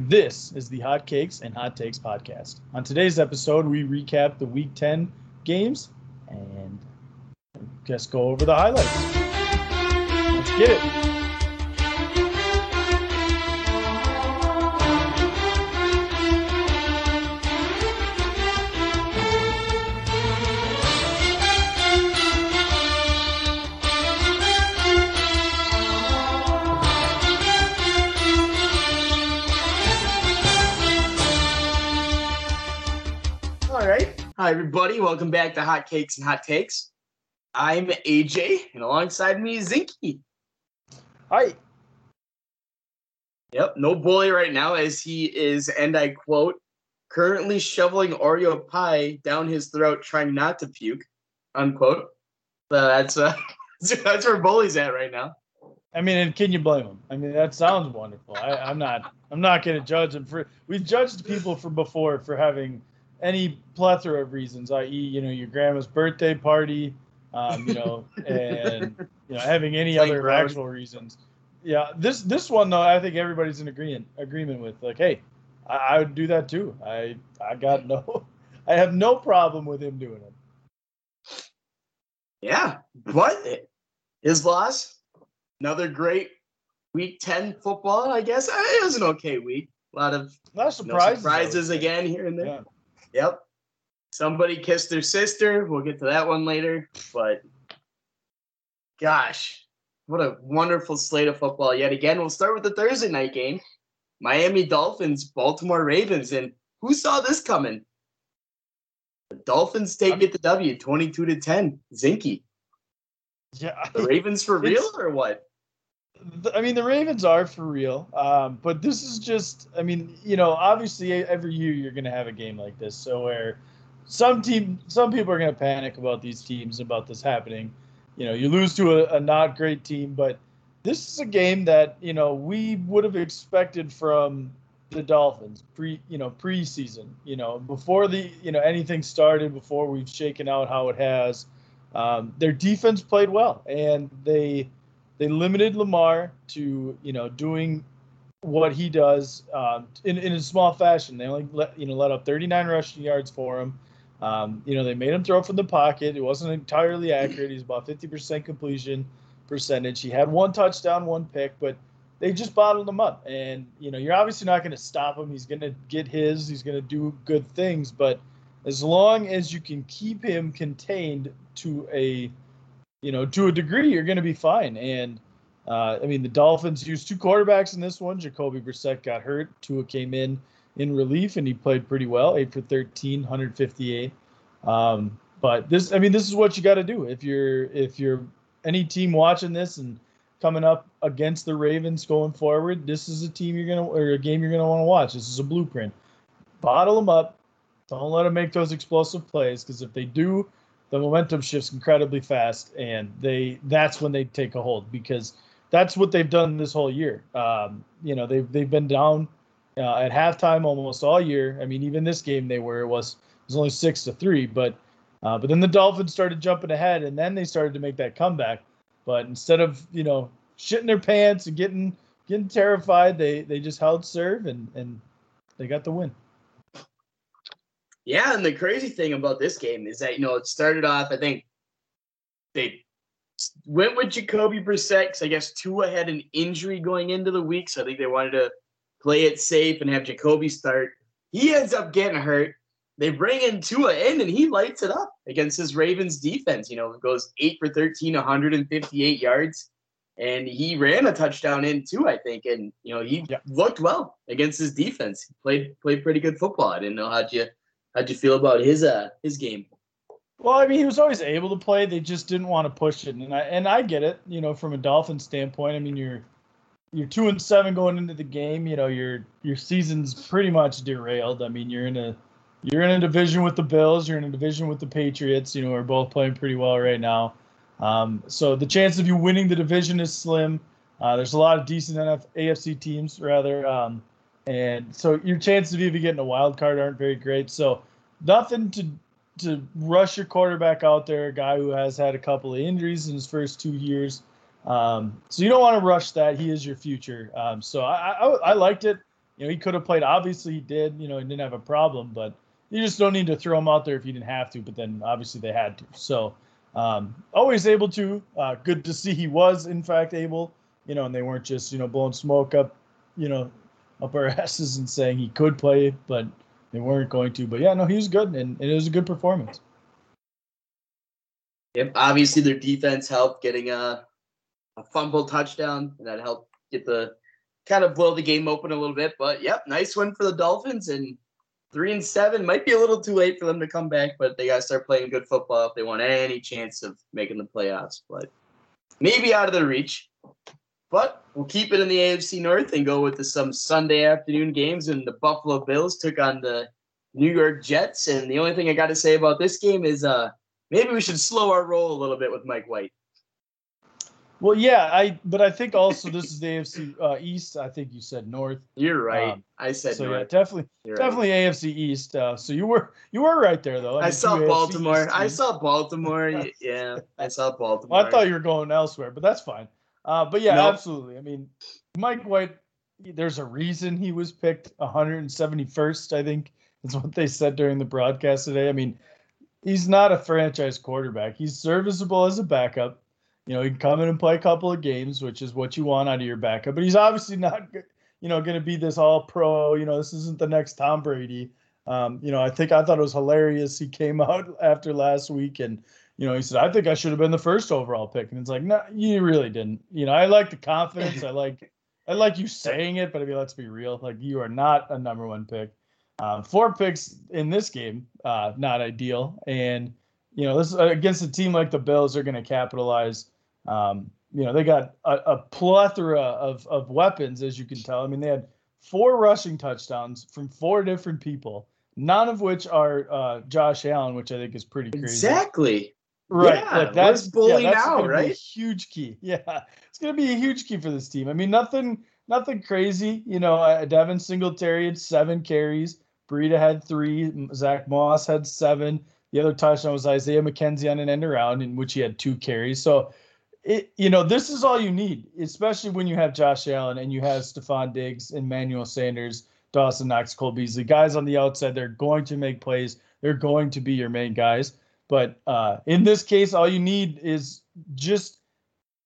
This is the Hot Cakes and Hot Takes podcast. On today's episode, we recap the Week 10 games and just go over the highlights. Let's get it. Hi, everybody. Welcome back to Hot Cakes and Hot Takes. I'm AJ, and alongside me is Zinky. Hi. Yep, no bully right now, as he is, and I quote, currently shoveling Oreo pie down his throat, trying not to puke, unquote. So that's uh, that's where bully's at right now. I mean, and can you blame him? I mean, that sounds wonderful. I, I'm not. I'm not going to judge him for. We've judged people for before for having any plethora of reasons, i.e., you know, your grandma's birthday party, um, you know, and you know, having any Playing other ground. actual reasons. Yeah, this this one though, I think everybody's in agreement agreement with. Like, hey, I, I would do that too. I I got no, I have no problem with him doing it. Yeah, but his loss, another great week 10 football, I guess. Uh, It was an okay week. A lot of Not you know, surprises. surprises again here and there. Yeah. Yep. Somebody kissed their sister. We'll get to that one later. But gosh, what a wonderful slate of football yet again. We'll start with the Thursday night game. Miami Dolphins, Baltimore Ravens. And who saw this coming? The Dolphins take it to W 22 to 10. Zinky. Yeah, The Ravens for real or what? I mean, the Ravens are for real, um, but this is just. I mean, you know, obviously every year you're going to have a game like this, so where some team, some people are going to panic about these teams about this happening. You know, you lose to a, a not great team, but this is a game that you know we would have expected from the Dolphins pre, you know, preseason. You know, before the you know anything started, before we've shaken out how it has. Um, their defense played well, and they they limited Lamar to you know doing what he does um, in in a small fashion. They only let you know let up 39 rushing yards for him. Um, you know they made him throw from the pocket. It wasn't entirely accurate. He's about 50% completion percentage. He had one touchdown, one pick, but they just bottled him up. And you know you're obviously not going to stop him. He's going to get his. He's going to do good things, but as long as you can keep him contained to a you know, to a degree, you're going to be fine. And uh, I mean, the Dolphins used two quarterbacks in this one. Jacoby Brissett got hurt. Tua came in in relief, and he played pretty well, eight for 13, 158. Um, but this, I mean, this is what you got to do if you're if you're any team watching this and coming up against the Ravens going forward. This is a team you're gonna or a game you're gonna want to watch. This is a blueprint. Bottle them up. Don't let them make those explosive plays because if they do, the momentum shifts incredibly fast, and they that's when they take a hold because that's what they've done this whole year. Um, you know, they've they've been down uh, at halftime almost all year. I mean, even this game they were it was it was only six to three, but uh, but then the Dolphins started jumping ahead, and then they started to make that comeback. But instead of you know shitting their pants and getting getting terrified, they they just held serve and and they got the win. Yeah, and the crazy thing about this game is that you know it started off. I think they went with Jacoby Brissett 'cause I guess Tua had an injury going into the week, so I think they wanted to play it safe and have Jacoby start. He ends up getting hurt. They bring in Tua in, and he lights it up against his Ravens defense. You know, goes eight for 13, 158 yards, and he ran a touchdown in too, I think. And you know, he Yeah. looked well against his defense. He played played pretty good football. I didn't know how'd you how'd you feel about his uh his game. Well, I mean, he was always able to play. They just didn't want to push it, and I and I get it. You know, from a Dolphin standpoint, I mean, you're you're two and seven going into the game. You know, your your season's pretty much derailed. I mean, you're in a you're in a division with the Bills. You're in a division with the Patriots. You know, are both playing pretty well right now. Um, so the chance of you winning the division is slim. Uh, there's a lot of decent NF- AFC teams, rather, um, and so your chances of even getting a wild card aren't very great. So nothing to to rush your quarterback out there, a guy who has had a couple of injuries in his first two years. Um, so you don't want to rush that. He is your future. Um, so I, I, I liked it. You know, he could have played. Obviously, he did. You know, he didn't have a problem, but you just don't need to throw him out there if you didn't have to. But then obviously they had to. So um, always able to. Uh, good to see he was in fact able. You know, and they weren't just you know blowing smoke up, you know, up our asses and saying he could play, but they weren't going to. But yeah, no, he was good, and, and it was a good performance. Yep. Obviously, their defense helped getting a, a fumble touchdown, and that helped get the kind of blow the game open a little bit. But yep, nice win for the Dolphins, and three and seven might be a little too late for them to come back, but they got to start playing good football if they want any chance of making the playoffs. But maybe out of their reach. But we'll keep it in the AFC North and go with the, some Sunday afternoon games. And the Buffalo Bills took on the New York Jets. And the only thing I got to say about this game is uh, maybe we should slow our roll a little bit with Mike White. Well, yeah, I but I think also this is the AFC uh, East. I think you said North. You're right. Um, I said so. North. Yeah, definitely, You're definitely right. AFC East. Uh, so you were you were right there though. I, I saw Baltimore. I saw Baltimore. yeah, I saw Baltimore. Well, I thought you were going elsewhere, but that's fine. Uh, but yeah, nope. absolutely. I mean, Mike White. There's a reason he was picked 171st. I think is what they said during the broadcast today. I mean, he's not a franchise quarterback. He's serviceable as a backup you know, he can come in and play a couple of games, which is what you want out of your backup. But he's obviously not, you know, going to be this all pro. You know, this isn't the next Tom Brady. Um, you know, I think I thought it was hilarious. He came out after last week and, you know, he said, I think I should have been the first overall pick. And it's like, no, you really didn't. You know, I like the confidence. I like, I like you saying it, but I mean, let's be real. Like, you are not a number one pick. Um, four picks in this game, uh, not ideal. And, you know, this against a team like the Bills, they're going to capitalize um, you know, they got a, a, plethora of, of weapons, as you can tell. I mean, they had four rushing touchdowns from four different people, none of which are uh, Josh Allen, which I think is pretty crazy. Exactly. Right. Yeah, like that's bully yeah, that's now, right? huge key. Yeah. It's going to be a huge key for this team. I mean, nothing, nothing crazy. You know, uh, Devin Singletary had seven carries. Breida had three. Zach Moss had seven. The other touchdown was Isaiah McKenzie on an end around, in which he had two carries. So it, you know, this is all you need, especially when you have Josh Allen and you have Stefon Diggs, and Emmanuel Sanders, Dawson Knox, Cole Beasley, guys on the outside. They're going to make plays. They're going to be your main guys. But uh, in this case, all you need is just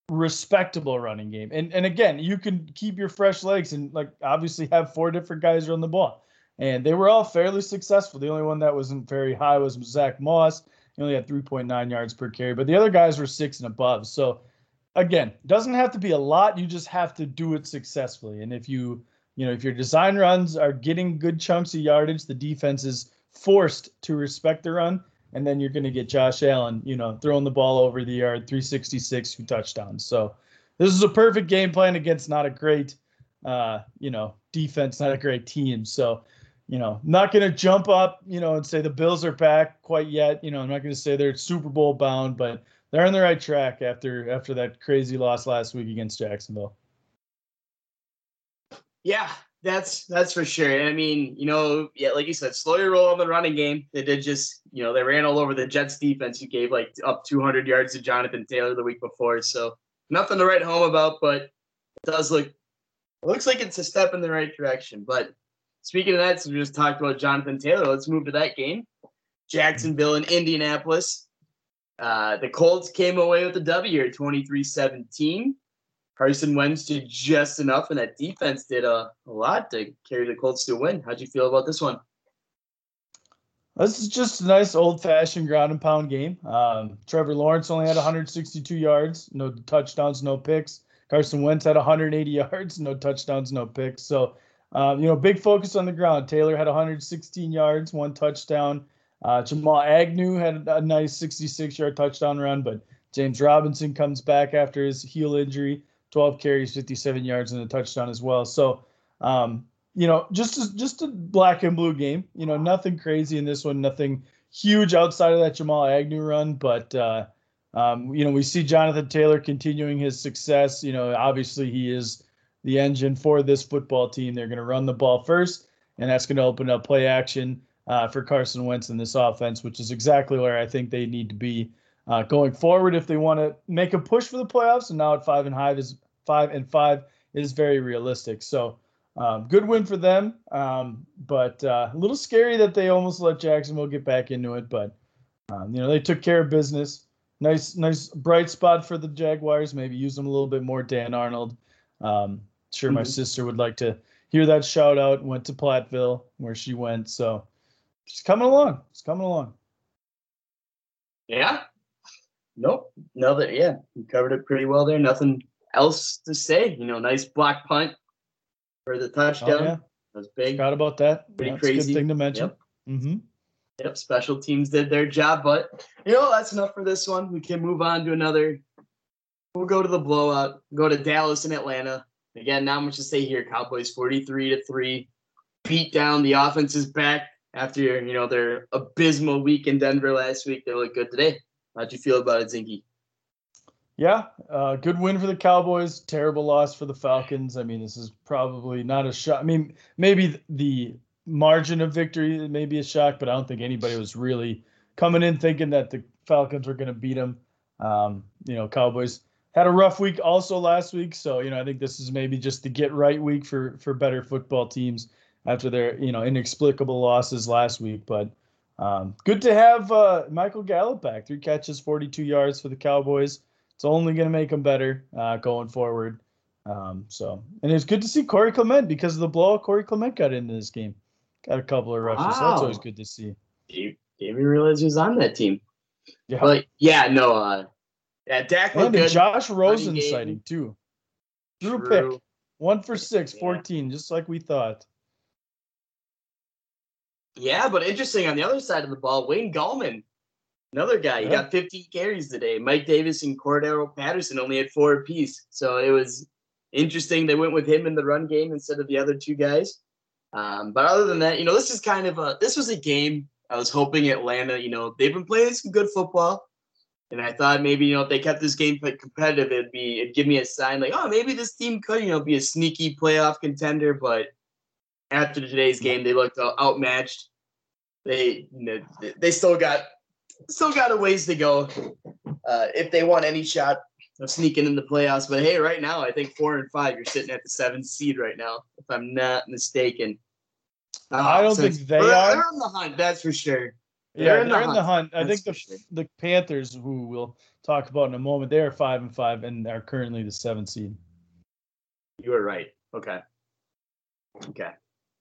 respectable running game. And and again, you can keep your fresh legs and like obviously have four different guys run the ball. And they were all fairly successful. The only one that wasn't very high was Zach Moss. He only had 3.9 yards per carry, but the other guys were six and above. So again, doesn't have to be a lot. You just have to do it successfully. And if you, you know, if your design runs are getting good chunks of yardage, the defense is forced to respect the run. And then you're going to get Josh Allen, you know, throwing the ball over the yard, 366, two touchdowns. So this is a perfect game plan against not a great, uh, you know, defense, not a great team. So, you know, not going to jump up, you know, and say the Bills are back quite yet. You know, I'm not going to say they're Super Bowl bound, but they're on the right track after after that crazy loss last week against Jacksonville. Yeah, that's that's for sure. I mean, you know, yeah, like you said, slow your roll on the running game. They did just, you know, they ran all over the Jets defense. You gave like up 200 yards to Jonathan Taylor the week before, so nothing to write home about. But it does look, it looks like it's a step in the right direction. But speaking of that, so we just talked about Jonathan Taylor. Let's move to that game. Jacksonville and Indianapolis. Uh, the Colts came away with a W here, 23 17. Carson Wentz did just enough, and that defense did a, a lot to carry the Colts to a win. How'd you feel about this one? This is just a nice old fashioned ground and pound game. Um, Trevor Lawrence only had 162 yards, no touchdowns, no picks. Carson Wentz had 180 yards, no touchdowns, no picks. So, um, you know, big focus on the ground. Taylor had 116 yards, one touchdown. Uh, Jamal Agnew had a nice 66 yard touchdown run, but James Robinson comes back after his heel injury, 12 carries, 57 yards, and a touchdown as well. So, um, you know, just a, just a black and blue game. You know, nothing crazy in this one, nothing huge outside of that Jamal Agnew run, but uh, um, you know, we see Jonathan Taylor continuing his success. You know, obviously he is the engine for this football team. They're going to run the ball first, and that's going to open up play action uh, for Carson Wentz in this offense, which is exactly where I think they need to be uh, going forward if they want to make a push for the playoffs. And now at five and five is five and five is very realistic. So um, good win for them. Um, but uh, a little scary that they almost let Jacksonville get back into it. But um, you know they took care of business. Nice, nice bright spot for the Jaguars. Maybe use them a little bit more. Dan Arnold. Um, sure, mm-hmm. my sister would like to hear that shout out. Went to Platteville where she went, so she's coming along. She's coming along. Yeah. Nope. No, that yeah, you covered it pretty well there. Nothing else to say. You know, nice block punt for the touchdown. Oh, yeah. That's big. Forgot about that. Pretty yeah, crazy. good thing to mention. Yep. Mm-hmm. Yep. Special teams did their job, but you know that's enough for this one. We can move on to another. We'll go to the blowout. Go to Dallas and Atlanta. Again, not much to say here. Cowboys 43 to 3. Beat down. The offense is back after you know their abysmal week in Denver last week. They look good today. How'd you feel about it, Zinky? Yeah, uh, good win for the Cowboys. Terrible loss for the Falcons. I mean, this is probably not a shock. I mean, maybe the margin of victory may be a shock, but I don't think anybody was really coming in thinking that the Falcons were going to beat them. Um, you know, Cowboys had a rough week also last week, so you know I think this is maybe just the get right week for for better football teams after their you know inexplicable losses last week. But um, good to have uh, Michael Gallup back. Three catches, 42 yards for the Cowboys. It's only going to make them better uh, going forward. Um, so, and it's good to see Corey Clement because of the blowout. Corey Clement got into this game, got a couple of rushes. Wow. So that's always good to see. Didn't even realize he was on that team. Yeah. But yeah, no, uh, yeah, Dak and good. Josh Rosen sighting too. Drew pick. One for six, yeah. 14, just like we thought. Yeah, but interesting on the other side of the ball, Wayne Gallman, another guy. Yeah. He got 15 carries today. Mike Davis and Cordarrelle Patterson only had four apiece. So it was interesting. They went with him in the run game instead of the other two guys. Um, but other than that, you know, this is kind of a this was a game I was hoping Atlanta, you know, they've been playing some good football. And I thought maybe, you know, if they kept this game competitive, it'd be it'd give me a sign like, oh, maybe this team could, you know, be a sneaky playoff contender. But after today's game, they looked outmatched. They they still got still got a ways to go uh, if they want any shot of sneaking in the playoffs. But hey, right now, I think four and five, you're sitting at the seventh seed right now, if I'm not mistaken. Uh, I don't so think they are. They're on the hunt, that's for sure. They're yeah, in they're the in the hunt. I think the sure. the Panthers, who we'll talk about in a moment, they are five and five and are currently the seventh seed. You are right. Okay. Okay.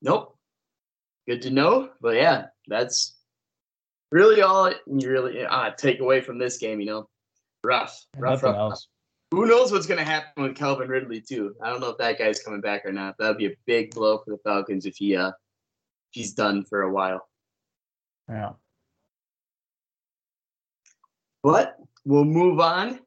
Nope. Good to know. But yeah, that's really all you really uh, take away from this game. You know, rough, rough, rough. Who knows what's going to happen with Calvin Ridley too? I don't know if that guy's coming back or not. That would be a big blow for the Falcons if he uh if he's done for a while. Yeah. But we'll move on.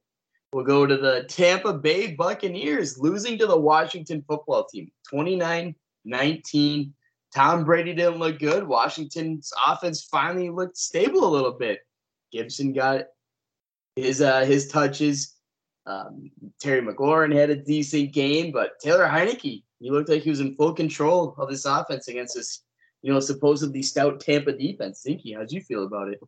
We'll go to the Tampa Bay Buccaneers losing to the Washington football team 29 19. Tom Brady didn't look good. Washington's offense finally looked stable a little bit. Gibson got his uh, his touches. Um, Terry McLaurin had a decent game, but Taylor Heinicke, he looked like he was in full control of this offense against this, you know, supposedly stout Tampa defense. Zinky, how'd you feel about it?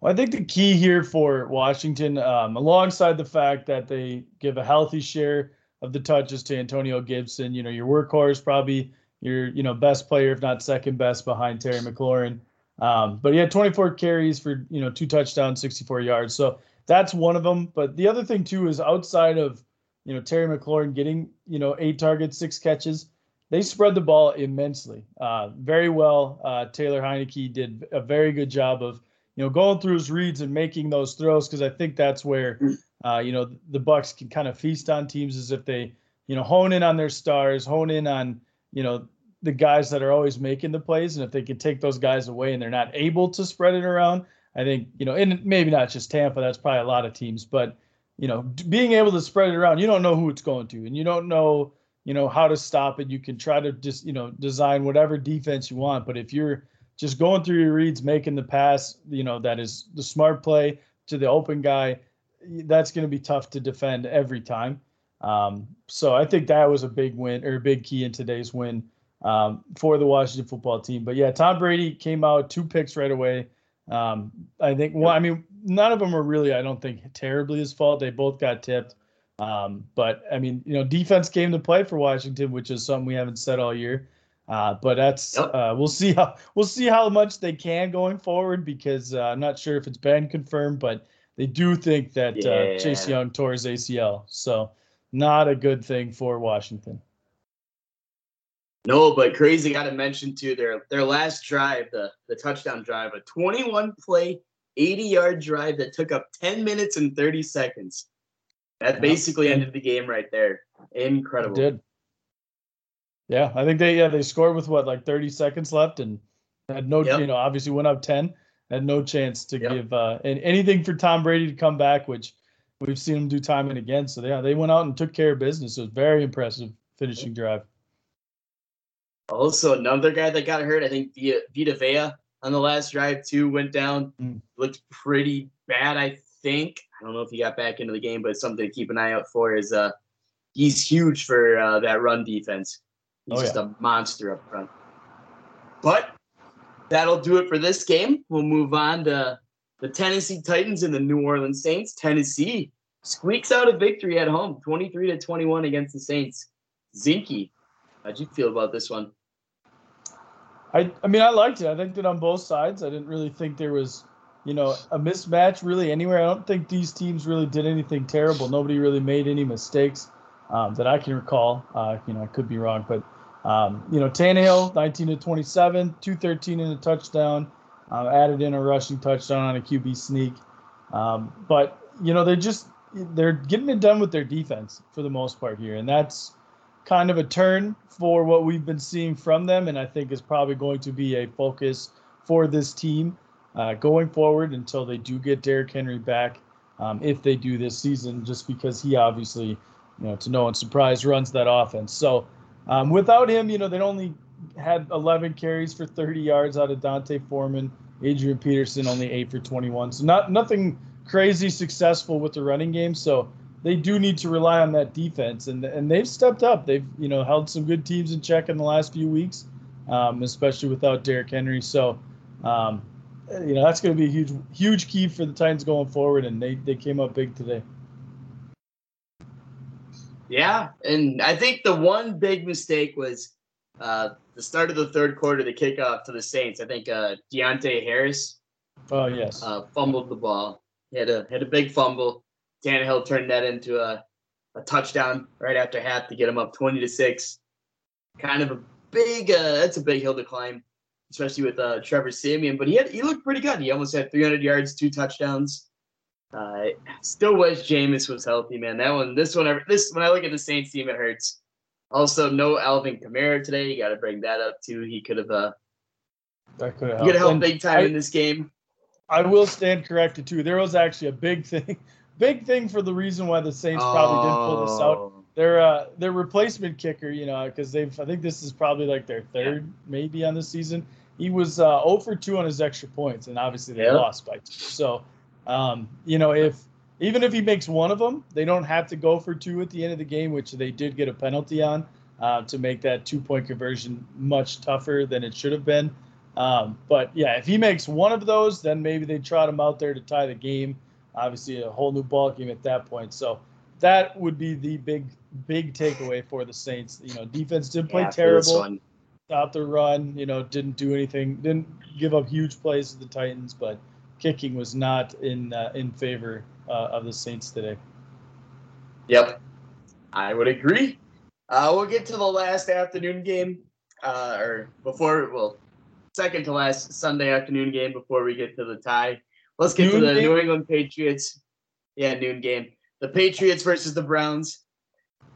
Well, I think the key here for Washington, um, alongside the fact that they give a healthy share of the touches to Antonio Gibson, you know, your workhorse, probably your, you know, best player, if not second best behind Terry McLaurin. Um, but he had 24 carries for, you know, two touchdowns, 64 yards. So that's one of them. But the other thing, too, is outside of, you know, Terry McLaurin getting, you know, eight targets, six catches, they spread the ball immensely. Uh, very well. Uh, Taylor Heinicke did a very good job of you know, going through his reads and making those throws because I think that's where, uh, you know, the Bucks can kind of feast on teams is if they, you know, hone in on their stars, hone in on, you know, the guys that are always making the plays, and if they can take those guys away and they're not able to spread it around, I think, you know, and maybe not just Tampa, that's probably a lot of teams, but you know, being able to spread it around, you don't know who it's going to, and you don't know, you know, how to stop it. You can try to just, you know, design whatever defense you want, but if you're just going through your reads, making the pass, you know, that is the smart play to the open guy. That's going to be tough to defend every time. Um, so I think that was a big win or a big key in today's win um, for the Washington football team. But yeah, Tom Brady came out two picks right away. Um, I think well, I mean, none of them were really, I don't think, terribly his fault. They both got tipped. Um, but I mean, you know, defense came to play for Washington, which is something we haven't said all year. Uh, but that's yep. uh, we'll see how we'll see how much they can going forward because uh, I'm not sure if it's been confirmed, but they do think that uh, yeah. Chase Young tore his ACL, so not a good thing for Washington. No, but crazy. Got to mention too their their last drive, the the touchdown drive, a 21 play, 80 yard drive that took up 10 minutes and 30 seconds. That basically ended the game right there. Incredible. It did. Yeah, I think they yeah they scored with what like 30 seconds left and had no yep. you know obviously went up 10 had no chance to yep. give uh and anything for Tom Brady to come back which we've seen him do time and again so yeah they went out and took care of business it was very impressive finishing drive. Also another guy that got hurt I think Vita, Vita Vea on the last drive too went down mm. looked pretty bad I think I don't know if he got back into the game but something to keep an eye out for is uh he's huge for uh, that run defense. He's oh, just a monster up front. But that'll do it for this game. We'll move on to the Tennessee Titans and the New Orleans Saints. Tennessee squeaks out a victory at home, 23 to 21 against the Saints. Zinky, how'd you feel about this one? I, I mean, I liked it. I think that on both sides, I didn't really think there was, you know, a mismatch really anywhere. I don't think these teams really did anything terrible. Nobody really made any mistakes um, that I can recall. Uh, you know, I could be wrong, but um, you know, Tannehill, 19 to 27, 213 in a touchdown, uh, added in a rushing touchdown on a QB sneak. Um, but you know, they're just they're getting it done with their defense for the most part here, and that's kind of a turn for what we've been seeing from them, and I think is probably going to be a focus for this team uh, going forward until they do get Derrick Henry back, um, if they do this season, just because he obviously, you know, to no one's surprise, runs that offense. So um, without him, you know, they'd only had 11 carries for 30 yards out of D'Onta Foreman. Adrian Peterson only eight for 21. So not nothing crazy successful with the running game. So they do need to rely on that defense, and and they've stepped up. They've you know held some good teams in check in the last few weeks, um, especially without Derrick Henry. So. Um, you know that's going to be a huge, huge key for the Titans going forward, and they, they came up big today. Yeah, and I think the one big mistake was uh, the start of the third quarter, the kickoff to the Saints. I think uh, Deonte Harris. Oh yes. Uh, fumbled the ball. He had a had a big fumble. Tannehill turned that into a, a touchdown right after half to get him up twenty to six. Kind of a big. Uh, that's a big hill to climb, especially with uh, Trevor Siemian. But he had he looked pretty good. He almost had three hundred yards, two touchdowns. Uh, still wish Jameis was healthy, man. That one, this one, this when I look at the Saints team, it hurts. Also, no Alvin Kamara today. You got to bring that up too. He could have, uh, that could have helped. help big time I, in this game. I will stand corrected too. There was actually a big thing, big thing for the reason why the Saints oh. probably didn't pull this out. Oh. Their uh, their replacement kicker, you know, because they've I think this is probably like their third yeah. maybe on the season. He was uh, 0 for 2 on his extra points, and obviously they yeah. lost by two. So um, you know, if even if he makes one of them, they don't have to go for two at the end of the game, which they did get a penalty on uh, to make that two point conversion much tougher than it should have been. Um, but yeah, if he makes one of those, then maybe they trot him out there to tie the game. Obviously, a whole new ball game at that point. So that would be the big, big takeaway for the Saints. You know, defense didn't play yeah, terrible. Stopped the run. You know, didn't do anything. Didn't give up huge plays to the Titans, but kicking was not in uh, in favor uh, of the Saints today. Yep, I would agree. Uh, we'll get to the last afternoon game, uh, or before, well, second to last Sunday afternoon game before we get to the tie. Let's get noon to the game? New England Patriots. Yeah, noon game. The Patriots versus the Browns.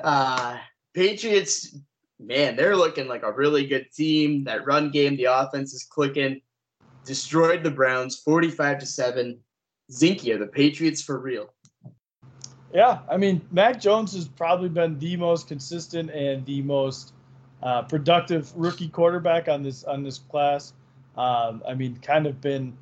Uh, Patriots, man, they're looking like a really good team. That run game, the offense is clicking destroyed the Browns 45 to 7. Zinkia, the Patriots for real. Yeah, I mean, Mac Jones has probably been the most consistent and the most uh, productive rookie quarterback on this on this class. Um, I mean, kind of been,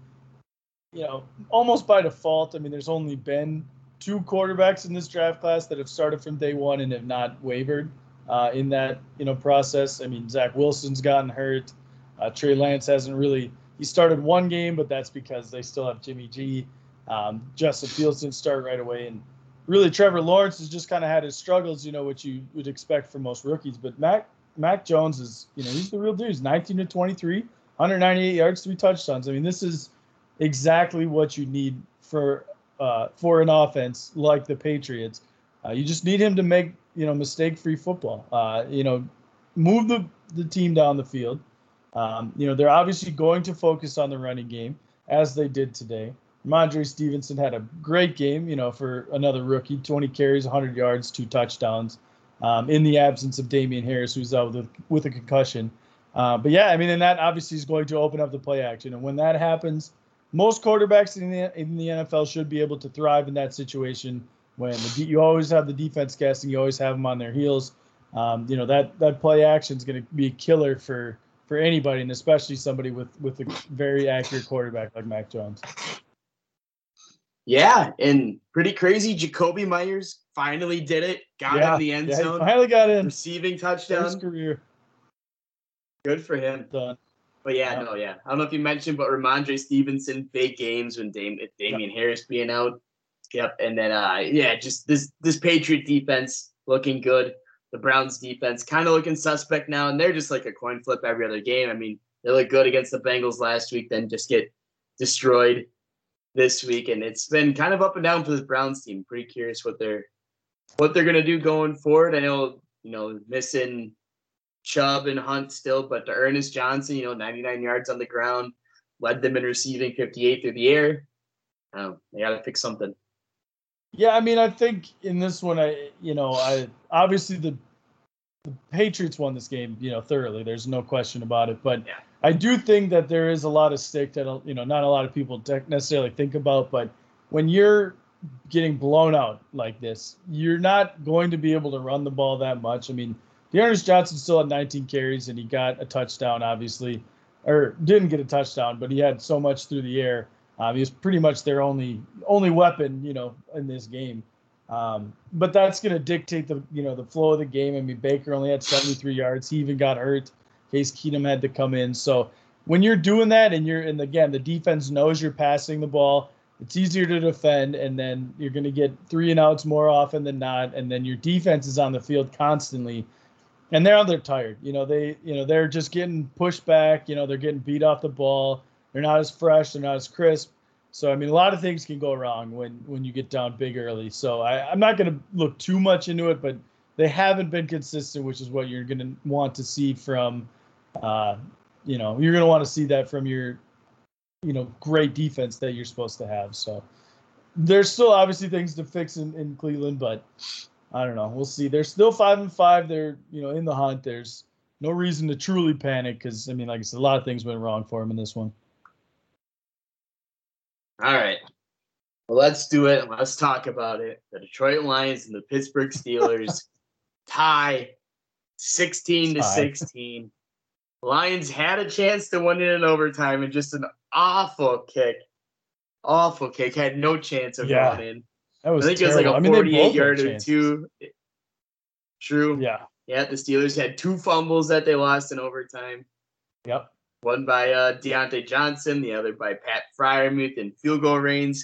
you know, almost by default. I mean, there's only been two quarterbacks in this draft class that have started from day one and have not wavered uh, in that you know process. I mean, Zach Wilson's gotten hurt. Uh, Trey Lance hasn't really he started one game, but that's because they still have Jimmy G. Um, Justin Fields didn't start right away, and really Trevor Lawrence has just kind of had his struggles, you know, which you would expect from most rookies. But Mac Mac Jones is, you know, he's the real dude. He's 19 to 23, 198 yards, three touchdowns. I mean, this is exactly what you need for uh, for an offense like the Patriots. Uh, you just need him to make you know mistake-free football. Uh, you know, move the the team down the field. Um, you know, they're obviously going to focus on the running game as they did today. Rhamondre Stevenson had a great game, you know, for another rookie 20 carries, 100 yards, two touchdowns um, in the absence of Damien Harris, who's out with a, with a concussion. Uh, but yeah, I mean, and that obviously is going to open up the play action. And when that happens, most quarterbacks in the, in the NFL should be able to thrive in that situation when the, you always have the defense guessing, you always have them on their heels. Um, you know, that, that play action is going to be a killer for for anybody, and especially somebody with with a very accurate quarterback like Mac Jones. Yeah, and pretty crazy. Jakobi Meyers finally did it. Got yeah, in the end yeah, zone. finally got in. Receiving touchdown. First career. Good for him. Done. But yeah, yeah, no, yeah. I don't know if you mentioned, but Rhamondre Stevenson, big games when Dame, Damien yep. Harris being out. Yep. And then uh yeah, just this this Patriot defense looking good the Browns defense kind of looking suspect now, and they're just like a coin flip every other game. I mean, they look good against the Bengals last week, then just get destroyed this week, and it's been kind of up and down for this Browns team. Pretty curious what they're what they're gonna do going forward. I know you know missing Chubb and Hunt still, but D'Ernest Johnson, you know, 99 yards on the ground, led them in receiving 58 through the air. Um, they got to fix something. Yeah, I mean, I think in this one, I you know, I obviously the the Patriots won this game, you know, thoroughly. There's no question about it. But yeah. I do think that there is a lot of stick that you know not a lot of people necessarily think about. But when you're getting blown out like this, you're not going to be able to run the ball that much. I mean, D'Ernest Johnson still had 19 carries and he got a touchdown, obviously, or didn't get a touchdown, but he had so much through the air. Um, he was pretty much their only only weapon, you know, in this game. Um, but that's going to dictate the you know the flow of the game. I mean, Baker only had 73 yards. He even got hurt. Case Keenum had to come in. So when you're doing that, and you're and again the defense knows you're passing the ball, it's easier to defend, and then you're going to get three and outs more often than not, and then your defense is on the field constantly. And they're they're tired. You know they you know they're just getting pushed back. You know they're getting beat off the ball they're not as fresh. They're not as crisp. So I mean, a lot of things can go wrong when when you get down big early. So I, I'm not going to look too much into it, but they haven't been consistent, which is what you're going to want to see from, uh, you know, you're going to want to see that from your, you know, great defense that you're supposed to have. So there's still obviously things to fix in, in Cleveland, but I don't know. We'll see. They're still five and five. They're you know in the hunt. There's no reason to truly panic because I mean, like I said, a lot of things went wrong for them in this one. All right. Well, let's do it. Let's talk about it. The Detroit Lions and the Pittsburgh Steelers tie 16 to 16. Lions had a chance to win it in overtime and just an awful kick. Awful kick. Had no chance of yeah, going in. That was I think terrible. it was like a I mean, 48 yard or two. True. Yeah. Yeah. The Steelers had two fumbles that they lost in overtime. Yep. One by uh, Diontae Johnson, the other by Pat Freiermuth in field goal range.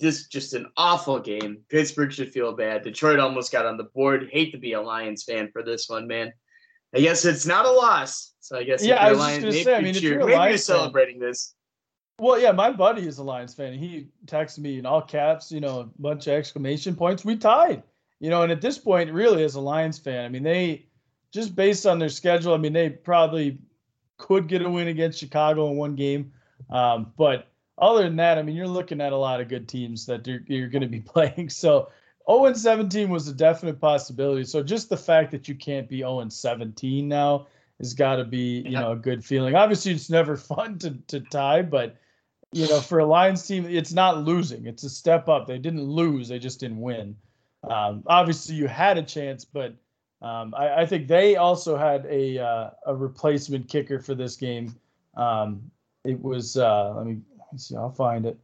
Just, just an awful game. Pittsburgh should feel bad. Detroit almost got on the board. Hate to be a Lions fan for this one, man. I guess it's not a loss. So I guess yeah, I was Lions, just gonna say. I mean, if you're, maybe you're celebrating fan, this. Well, yeah, my buddy is a Lions fan. He texted me in all caps, you know, a bunch of exclamation points. We tied, you know, and at this point, really, as a Lions fan, I mean, they just based on their schedule, I mean, they probably could get a win against Chicago in one game. Um, but other than that, I mean, you're looking at a lot of good teams that you're, you're going to be playing. So 0 17 was a definite possibility. So just the fact that you can't be 0 17 now has got to be, you know, a good feeling. Obviously, it's never fun to, to tie, but you know, for a Lions team, it's not losing. It's a step up. They didn't lose. They just didn't win. Um, obviously, you had a chance, but um, I, I, think they also had a uh, a replacement kicker for this game. Um, it was uh, let me let me see, I'll find it.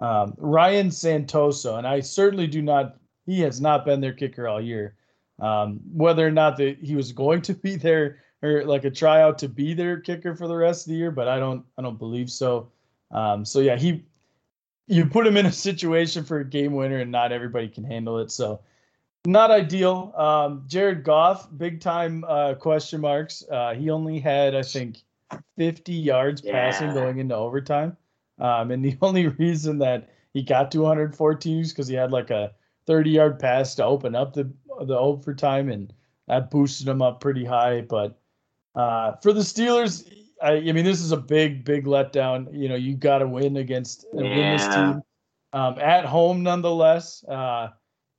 Um, Ryan Santoso, and I certainly do not. He has not been their kicker all year. Um, whether or not that he was going to be there or like a tryout to be their kicker for the rest of the year, but I don't I don't believe so. Um, so yeah, he you put him in a situation for a game winner, and not everybody can handle it. So, not ideal. Um, Jared Goff, big time uh, question marks. Uh, he only had, I think, 50 yards yeah. passing going into overtime. Um, and the only reason that he got 214 is because he had like a 30 yard pass to open up the the overtime, and that boosted them up pretty high. But uh, for the Steelers, I, I, mean, this is a big, big letdown. You know, you got to win against yeah. win this team um, at home, nonetheless. Uh,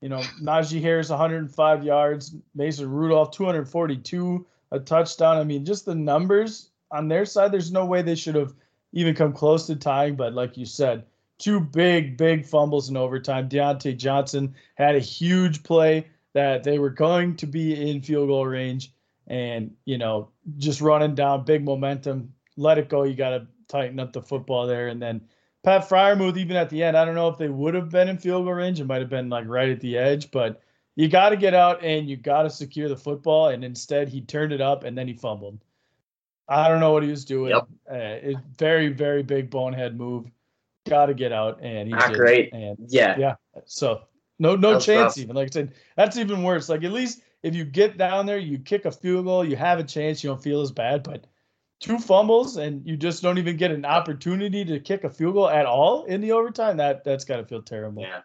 you know, Najee Harris 105 yards, Mason Rudolph 242, a touchdown. I mean, just the numbers on their side. There's no way they should have even come close to tying. But like you said, two big, big fumbles in overtime. Diontae Johnson had a huge play that they were going to be in field goal range and, you know, just running down big momentum. Let it go. You got to tighten up the football there. And then Pat Freiermuth, even at the end, I don't know if they would have been in field goal range. It might have been like right at the edge, but you got to get out and you got to secure the football. And instead, he turned it up and then he fumbled. I don't know what he was doing. Yep. Uh, it, very, very big bonehead move. Got to get out, and he's not ah, great. And yeah, yeah. So no, no chance. Rough. Even like I said, that's even worse. Like at least if you get down there, you kick a field goal, you have a chance. You don't feel as bad, but two fumbles and you just don't even get an opportunity to kick a field goal at all in the overtime. That that's got to feel terrible. Yeah.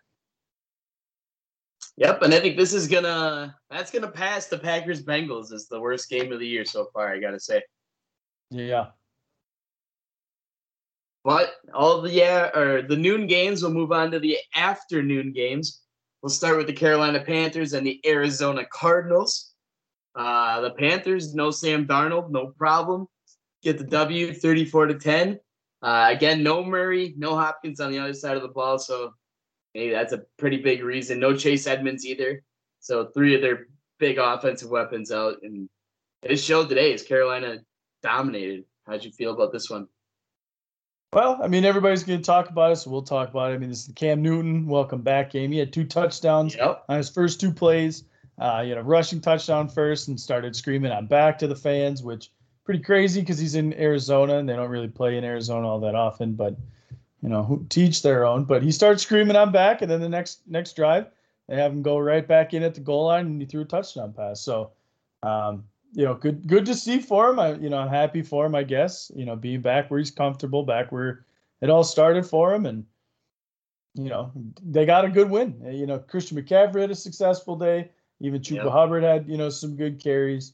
Yep, and I think this is gonna that's gonna pass the Packers Bengals as the worst game of the year so far. I gotta say. Yeah. But all the yeah or the noon games will move on to the afternoon games. We'll start with the Carolina Panthers and the Arizona Cardinals. Uh, the Panthers, no Sam Darnold, no problem. Get the W 34 to 10. Uh, again, no Murray, no Hopkins on the other side of the ball. So maybe that's a pretty big reason. No Chase Edmonds either. So three of their big offensive weapons out. And it showed today as Carolina dominated. How'd you feel about this one? Well, I mean, everybody's going to talk about it, so we'll talk about it. I mean, this is the Cam Newton welcome back game. He had two touchdowns yep. on his first two plays. Uh, he had a rushing touchdown first and started screaming, I'm back to the fans, which pretty crazy because he's in Arizona and they don't really play in Arizona all that often, but you know, teach their own. But he starts screaming, I'm back, and then the next next drive, they have him go right back in at the goal line and he threw a touchdown pass. So um, you know, good good to see for him. I you know, I'm happy for him, I guess. You know, being back where he's comfortable, back where it all started for him, and you know, they got a good win. You know, Christian McCaffrey had a successful day. Even Chuba yep. Hubbard had you know some good carries.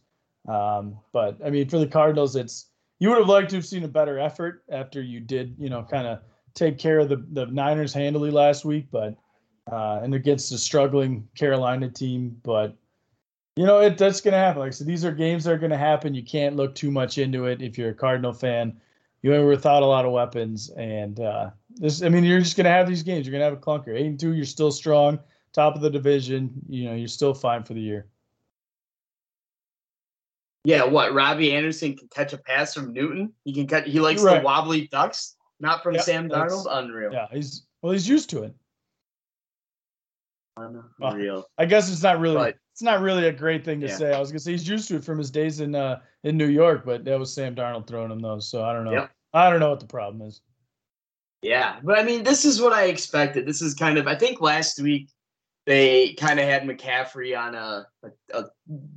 Um, but I mean, for the Cardinals, it's you would have liked to have seen a better effort after you did you know kind of take care of the the Niners handily last week, but uh, and against a struggling Carolina team, but you know, it that's gonna happen. Like so these are games that are gonna happen. You can't look too much into it if you're a Cardinal fan. You went without a lot of weapons, and uh, this. I mean, you're just gonna have these games. You're gonna have a clunker. Eight and two, you're still strong, top of the division. You know, you're still fine for the year. Yeah, what Robby Anderson can catch a pass from Newton. He can cut. He likes right. the wobbly ducks, not from yep, Sam Darnold. Unreal. Yeah, he's well, he's used to it. Unreal. Well, I guess it's not really. But, it's not really a great thing to yeah. say. I was gonna say he's used to it from his days in uh in New York, but that was Sam Darnold throwing him those. So I don't know. Yep. I don't know what the problem is. Yeah, but I mean, this is what I expected. This is kind of I think last week they kind of had McCaffrey on a, a, a,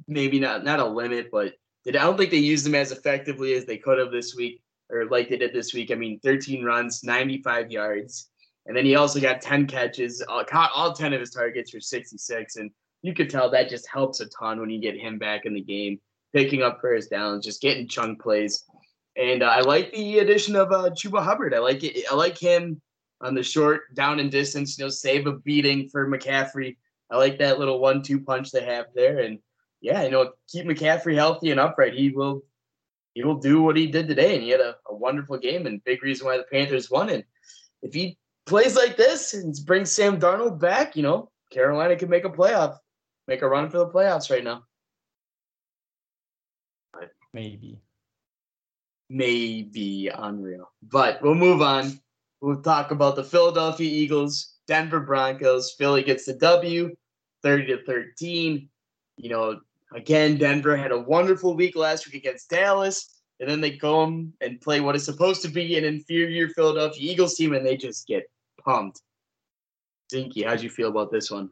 maybe not not a limit, but did I don't think they used him as effectively as they could have this week or like they did this week. I mean, 13 runs, 95 yards, and then he also got 10 catches. All, all 10 of his targets were 66, and you could tell that just helps a ton when you get him back in the game, picking up first downs, just getting chunk plays. And uh, I like the addition of uh, Chuba Hubbard. I like it. I like him on the short down and distance. You know, save a beating for McCaffrey. I like that little one-two punch they have there. And yeah, you know, keep McCaffrey healthy and upright. He will. He will do what he did today, and he had a, a wonderful game and big reason why the Panthers won. And if he plays like this and brings Sam Darnold back, you know, Carolina can make a playoff make a run for the playoffs right now. Maybe. Maybe unreal. But we'll move on. We'll talk about the Philadelphia Eagles, Denver Broncos. Philly gets the W, 30 to 13. You know, again, Denver had a wonderful week last week against Dallas. And then they go and play what is supposed to be an inferior Philadelphia Eagles team, and they just get pumped. Zinky, how'd you feel about this one?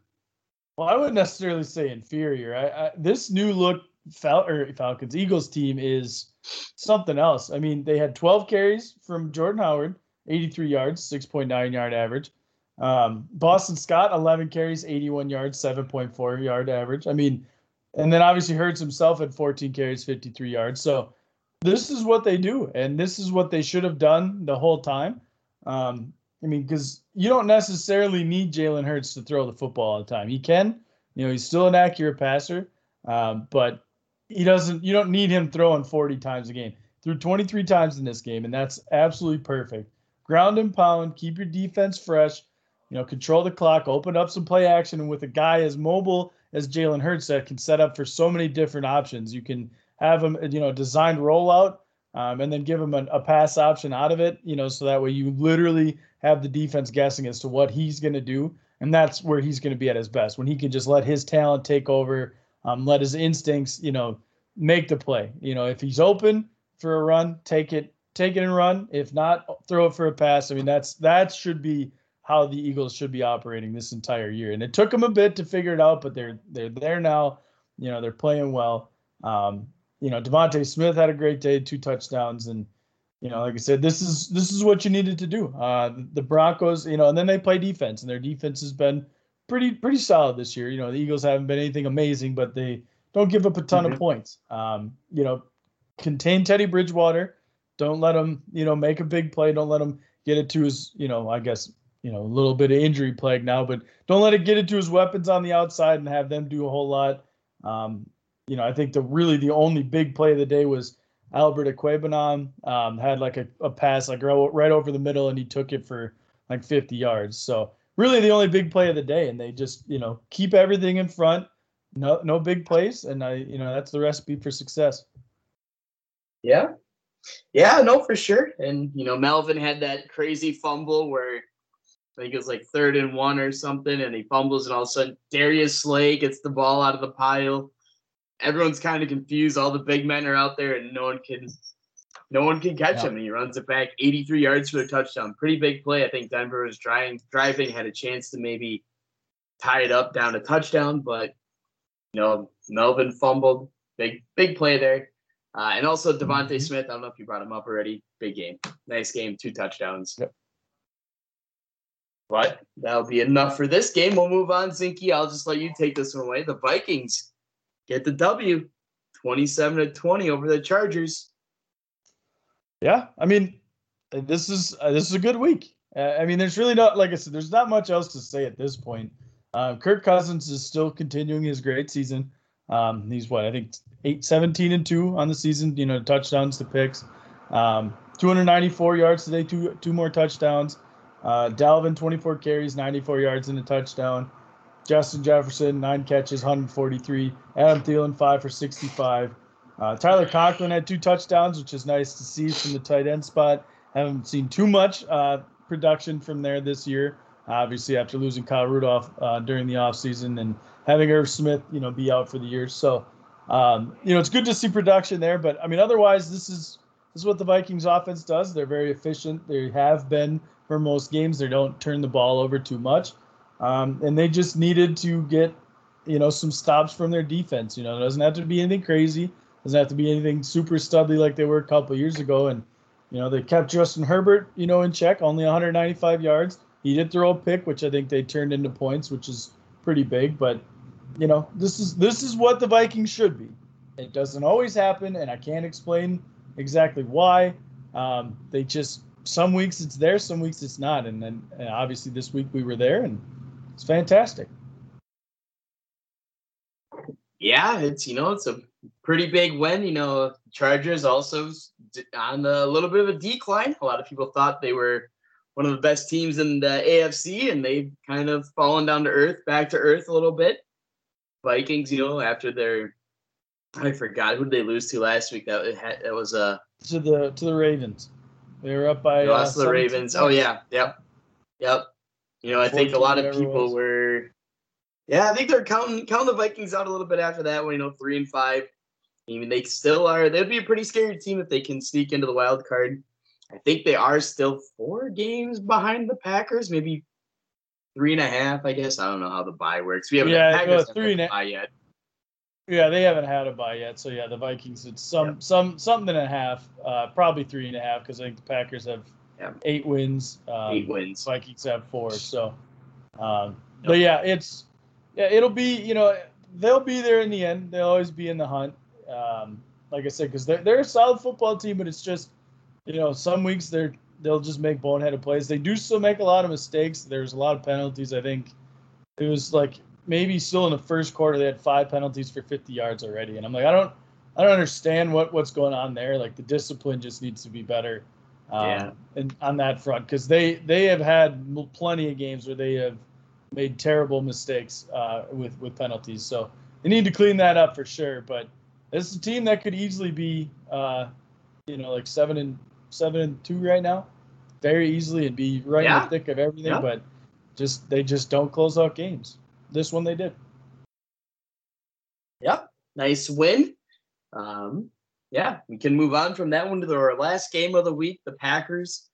Well, I wouldn't necessarily say inferior. I, I, this new look Fal- Falcons Eagles team is something else. I mean, they had 12 carries from Jordan Howard, 83 yards, 6.9 yard average. Um, Boston Scott, 11 carries, 81 yards, 7.4 yard average. I mean, and then obviously Hurts himself had 14 carries, 53 yards. So this is what they do, and this is what they should have done the whole time. Um, I mean, because you don't necessarily need Jalen Hurts to throw the football all the time. He can, you know, he's still an accurate passer, um, but he doesn't. You don't need him throwing 40 times a game. Threw 23 times in this game, and that's absolutely perfect. Ground and pound, keep your defense fresh. You know, control the clock, open up some play action, and with a guy as mobile as Jalen Hurts that can set up for so many different options, you can have him, you know, designed rollout, um, and then give him a, a pass option out of it. You know, so that way you literally have the defense guessing as to what he's going to do, and that's where he's going to be at his best when he can just let his talent take over, um, let his instincts, you know, make the play. You know, if he's open for a run, take it, take it and run. If not, throw it for a pass. I mean, that's that should be how the Eagles should be operating this entire year. And it took them a bit to figure it out, but they're they're there now. You know, they're playing well. Um, you know, DeVonta Smith had a great day, two touchdowns, and you know, like I said, this is this is what you needed to do. Uh, the Broncos, you know, and then they play defense, and their defense has been pretty pretty solid this year. You know, the Eagles haven't been anything amazing, but they don't give up a ton mm-hmm. of points. Um, you know, contain Teddy Bridgewater. Don't let him, you know, make a big play. Don't let him get it to his, you know, I guess, you know, a little bit of injury plague now, but don't let it get it to his weapons on the outside and have them do a whole lot. Um, you know, I think the really the only big play of the day was Albert Okwuegbunam um, had like a, a pass like right over the middle and he took it for like 50 yards. So really the only big play of the day, and they just you know keep everything in front. No no big plays, and I you know that's the recipe for success. Yeah, yeah, no for sure. And you know Melvin had that crazy fumble where I think it was like third and one or something, and he fumbles, and all of a sudden Darius Slay gets the ball out of the pile everyone's kind of confused. All the big men are out there, and no one can, no one can catch yeah. him. And he runs it back 83 yards for a touchdown. Pretty big play. I think Denver was driving, driving, had a chance to maybe tie it up down a touchdown, but you know Melvin fumbled. Big big play there. Uh, and also DeVonta mm-hmm. Smith. I don't know if you brought him up already. Big game, nice game, two touchdowns. Yep. But that'll be enough for this game. We'll move on, Zinky. I'll just let you take this one away. The Vikings get the W 27 to 20 over the Chargers. Yeah, I mean, this is uh, this is a good week. Uh, I mean, there's really not like I said, there's not much else to say at this point. Uh, Kirk Cousins is still continuing his great season. Um, he's what I think eight, 17 and two on the season. You know, touchdowns to picks. Um, 294 yards today, two two more touchdowns. Uh, Dalvin 24 carries, 94 yards and a touchdown. Justin Jefferson, nine catches, 143. Adam Thielen, five for 65. Uh, Tyler Conklin had two touchdowns, which is nice to see from the tight end spot. Haven't seen too much uh, production from there this year. Obviously, after losing Kyle Rudolph uh, during the offseason and having Irv Smith, you know, be out for the year. So, um, you know, it's good to see production there. But I mean, otherwise, this is this is what the Vikings offense does. They're very efficient. They have been for most games. They don't turn the ball over too much. Um, and they just needed to get, you know, some stops from their defense. You know, it doesn't have to be anything crazy. It doesn't have to be anything super studly like they were a couple years ago. And, you know, they kept Justin Herbert, you know, in check, only 195 yards. He did throw a pick, which I think they turned into points, which is pretty big. But, you know, this is this is what the Vikings should be. It doesn't always happen, and I can't explain exactly why. Um, they just some weeks it's there, some weeks it's not, and then and obviously this week we were there, and it's fantastic. Yeah, it's you know it's a pretty big win. You know, Chargers also on a little bit of a decline. A lot of people thought they were one of the best teams in the AFC, and they've kind of fallen down to earth, back to earth a little bit. Vikings, you know, after their I forgot who did they lose to last week. That it, had, was a uh, to the to the Ravens. They were up by lost uh, the Ravens. Oh yeah, yep, yep. You know, I think a lot of people were, yeah, I think they're counting counting the Vikings out a little bit after that. When you know, three and five. I mean, they still are. They'd be a pretty scary team if they can sneak into the wild card. I think they are still four games behind the Packers, maybe three and a half. I guess I don't know how the buy works. We haven't Yeah, Packers three and a- bye yet. Yeah, they haven't had a buy yet. So yeah, the Vikings it's some Yeah. some something and a half, uh, probably three and a half because I think the Packers have Yeah. eight wins. Um, Eight wins. Vikings have four. So, um, but yeah, it's yeah, it'll be you know they'll be there in the end. They'll always be in the hunt. Um, like I said, because they're they're a solid football team, but it's just you know some weeks they're they'll just make boneheaded plays. They do still make a lot of mistakes. There's a lot of penalties. I think it was like maybe still in the first quarter they had five penalties for 50 yards already, and I'm like I don't I don't understand what what's going on there. Like the discipline just needs to be better. Yeah. and on that front because they they have had plenty of games where they have made terrible mistakes uh, with with penalties. So they need to clean that up for sure. But this is a team that could easily be, uh, you know, like seven and seven and two right now, very easily, and be right in the thick of everything. Yeah. But just they just don't close out games. This one they did. Yep. Nice win. Um, yeah, we can move on from that one to our last game of the week. The Packers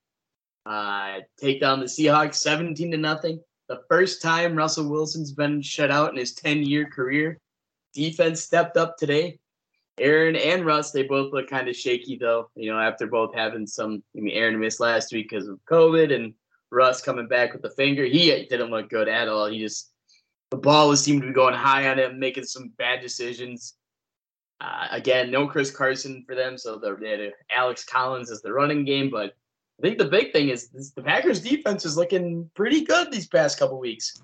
uh, take down the Seahawks 17 to nothing. The first time Russell Wilson's been shut out in his 10 year career. Defense stepped up today. Aaron and Russ, they both look kind of shaky though. You know, after both having some. I mean, Aaron missed last week because of COVID, and Russ coming back with the finger. He didn't look good at all. He just the ball seemed to be going high on him, making some bad decisions. Uh, again, no Chris Carson for them, so they had Alex Collins as the running game. But I think the big thing is this, the Packers' defense is looking pretty good these past couple weeks.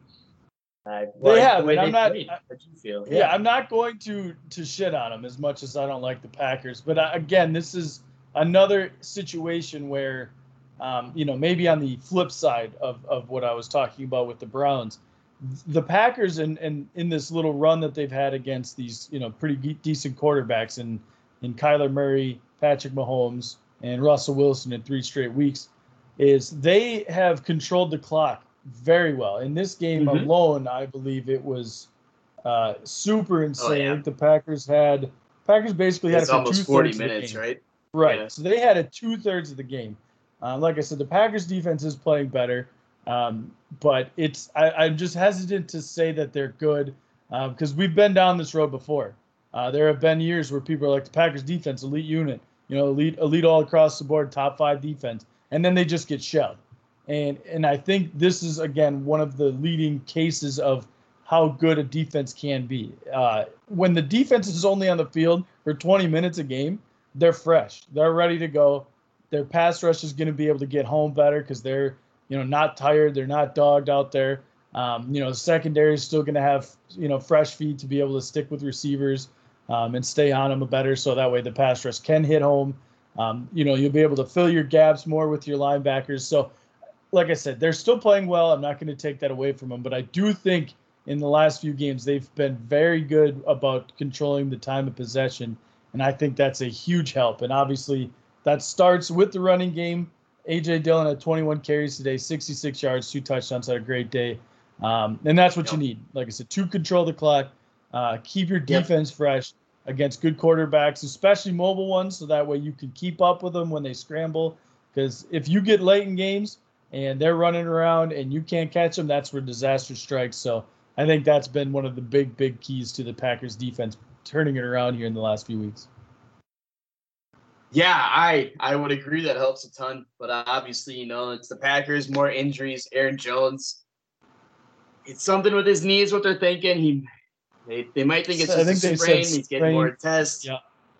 Uh, like have, the I'm they not- played. You feel? Yeah. I'm not going to to shit on them as much as I don't like the Packers, but uh, again, this is another situation where, um, you know, maybe on the flip side of of what I was talking about with the Browns, the Packers and and in this little run that they've had against these you know pretty de- decent quarterbacks in in Kyler Murray, Patrick Mahomes, and Russell Wilson in three straight weeks, is they have controlled the clock very well. In this game Mhm. alone, I believe it was uh, super insane. yeah. The Packers had Packers basically had It's it for almost 40 thirds of the minutes, right? Right. Yeah. So they had a two thirds of the game. Uh, like I said, the Packers defense is playing better, um, but it's I, I'm just hesitant to say that they're good because we've been down this road before. Uh, there have been years where people are like the Packers defense, elite unit, you know, elite, elite all across the board, top five defense, and then they just get shelled. And and I think this is again one of the leading cases of how good a defense can be. Uh, when the defense is only on the field for 20 minutes a game, they're fresh. They're ready to go. Their pass rush is going to be able to get home better because they're you know not tired. They're not dogged out there. Um, you know, secondary is still going to have you know fresh feet to be able to stick with receivers um, and stay on them better, so that way the pass rush can hit home. Um, you know, you'll be able to fill your gaps more with your linebackers. So, like I said, they're still playing well. I'm not going to take that away from them, but I do think in the last few games they've been very good about controlling the time of possession, and I think that's a huge help. And obviously, that starts with the running game. AJ Dillon had 21 carries today, 66 yards, two touchdowns. Had a great day, um, and that's what you need. Like I said, to control the clock, uh, keep your Yep. defense fresh against good quarterbacks, especially mobile ones, so that way you can keep up with them when they scramble. Because if you get late in games and they're running around and you can't catch them, that's where disaster strikes. So I think that's been one of the big, big keys to the Packers defense turning it around here in the last few weeks. Yeah, I I would agree that helps a ton. But obviously, you know, it's the Packers, more injuries. Aaron Jones, it's something with his knee is what they're thinking. He they, they might think it's I just think a they sprain. He's getting more tests. Yeah.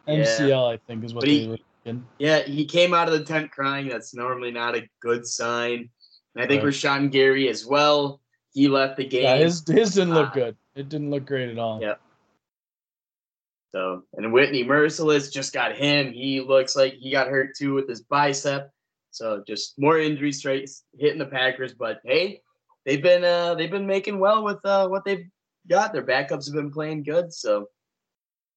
Yeah. MCL, I think, is what But he- they were thinking. Yeah, he came out of the tent crying. That's normally not a good sign. And I think Right. Rashan Gary as well. He left the game. Yeah, his his didn't look Uh, good. It didn't look great at all. Yeah. So and Whitney Mercilus just got him. He looks like he got hurt too with his bicep. So just more injury straights hitting the Packers. But hey, they've been uh they've been making well with uh what they've got. Their backups have been playing good. So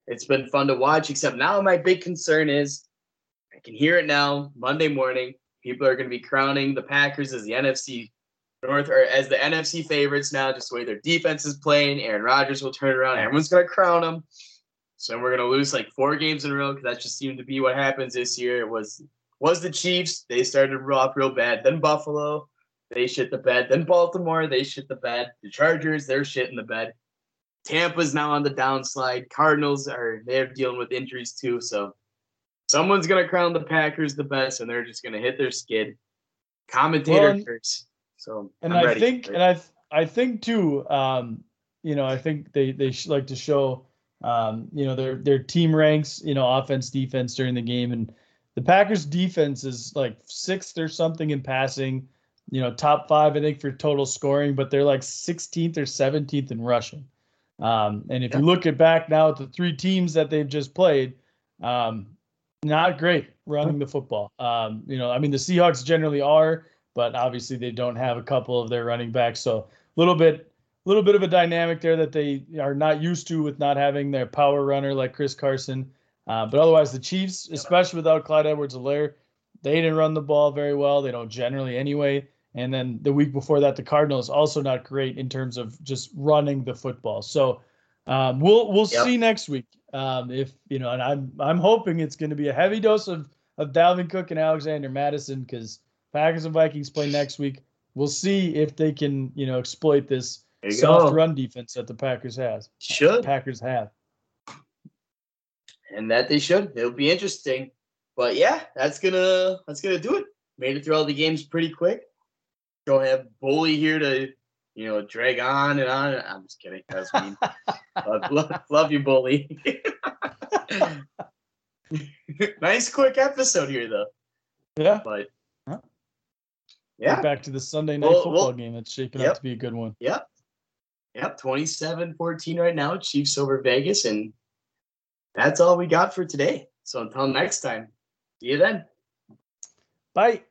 it's been fun to watch. Except now my big concern is I can hear it now, Monday morning. People are gonna be crowning the Packers as the NFC North or as the NFC favorites now, just the way their defense is playing. Aaron Rodgers will turn around. Everyone's gonna crown them. So we're gonna lose like four games in a row because that just seemed to be what happens this year. It was was the Chiefs. They started off real bad. Then Buffalo, they shit the bed. Then Baltimore, they shit the bed. The Chargers, they're shit in the bed. Tampa's now on the downslide. Cardinals are they're dealing with injuries too. So someone's gonna crown the Packers the best, and they're just gonna hit their skid. Commentator well, curse. So and i think and I I think too. Um, you know, I think they they like to show um, you know their their team ranks. You know, offense, defense during the game, and the Packers defense is like sixth or something in passing. You know, top five I think for total scoring, but they're like 16th or 17th in rushing. Um, and if yeah. you look at back now at the three teams that they've just played, um, not great running the football. Um, you know, I mean the Seahawks generally are, but obviously they don't have a couple of their running backs, so a little bit, little bit of a dynamic there that they are not used to with not having their power runner like Chris Carson. Uh, but otherwise, the Chiefs, especially without Clyde Edwards-Helaire, they didn't run the ball very well. They don't generally anyway. And then the week before that, the Cardinals also not great in terms of just running the football. So um, we'll we'll yep. see next week um, if you know. And I'm I'm hoping it's going to be a heavy dose of of Dalvin Cook and Alexander Mattison because Packers and Vikings play next week. We'll see if they can you know exploit this soft go. run defense that the Packers has. Should Packers have, and that they should. It'll be interesting. But yeah, that's gonna that's gonna do it. Made it through all the games pretty quick don't have Bully here to, you know, drag on and on. I'm just kidding. That's mean. love, love, love, you, Bully. nice, quick episode here, though. Yeah. But yeah, back to the Sunday night well, football well, game. It's shaping yep. up to be a good one. Yep. Yep. 27-14 right now. Chiefs over Vegas, and that's all we got for today. So until next time, see you then. Bye.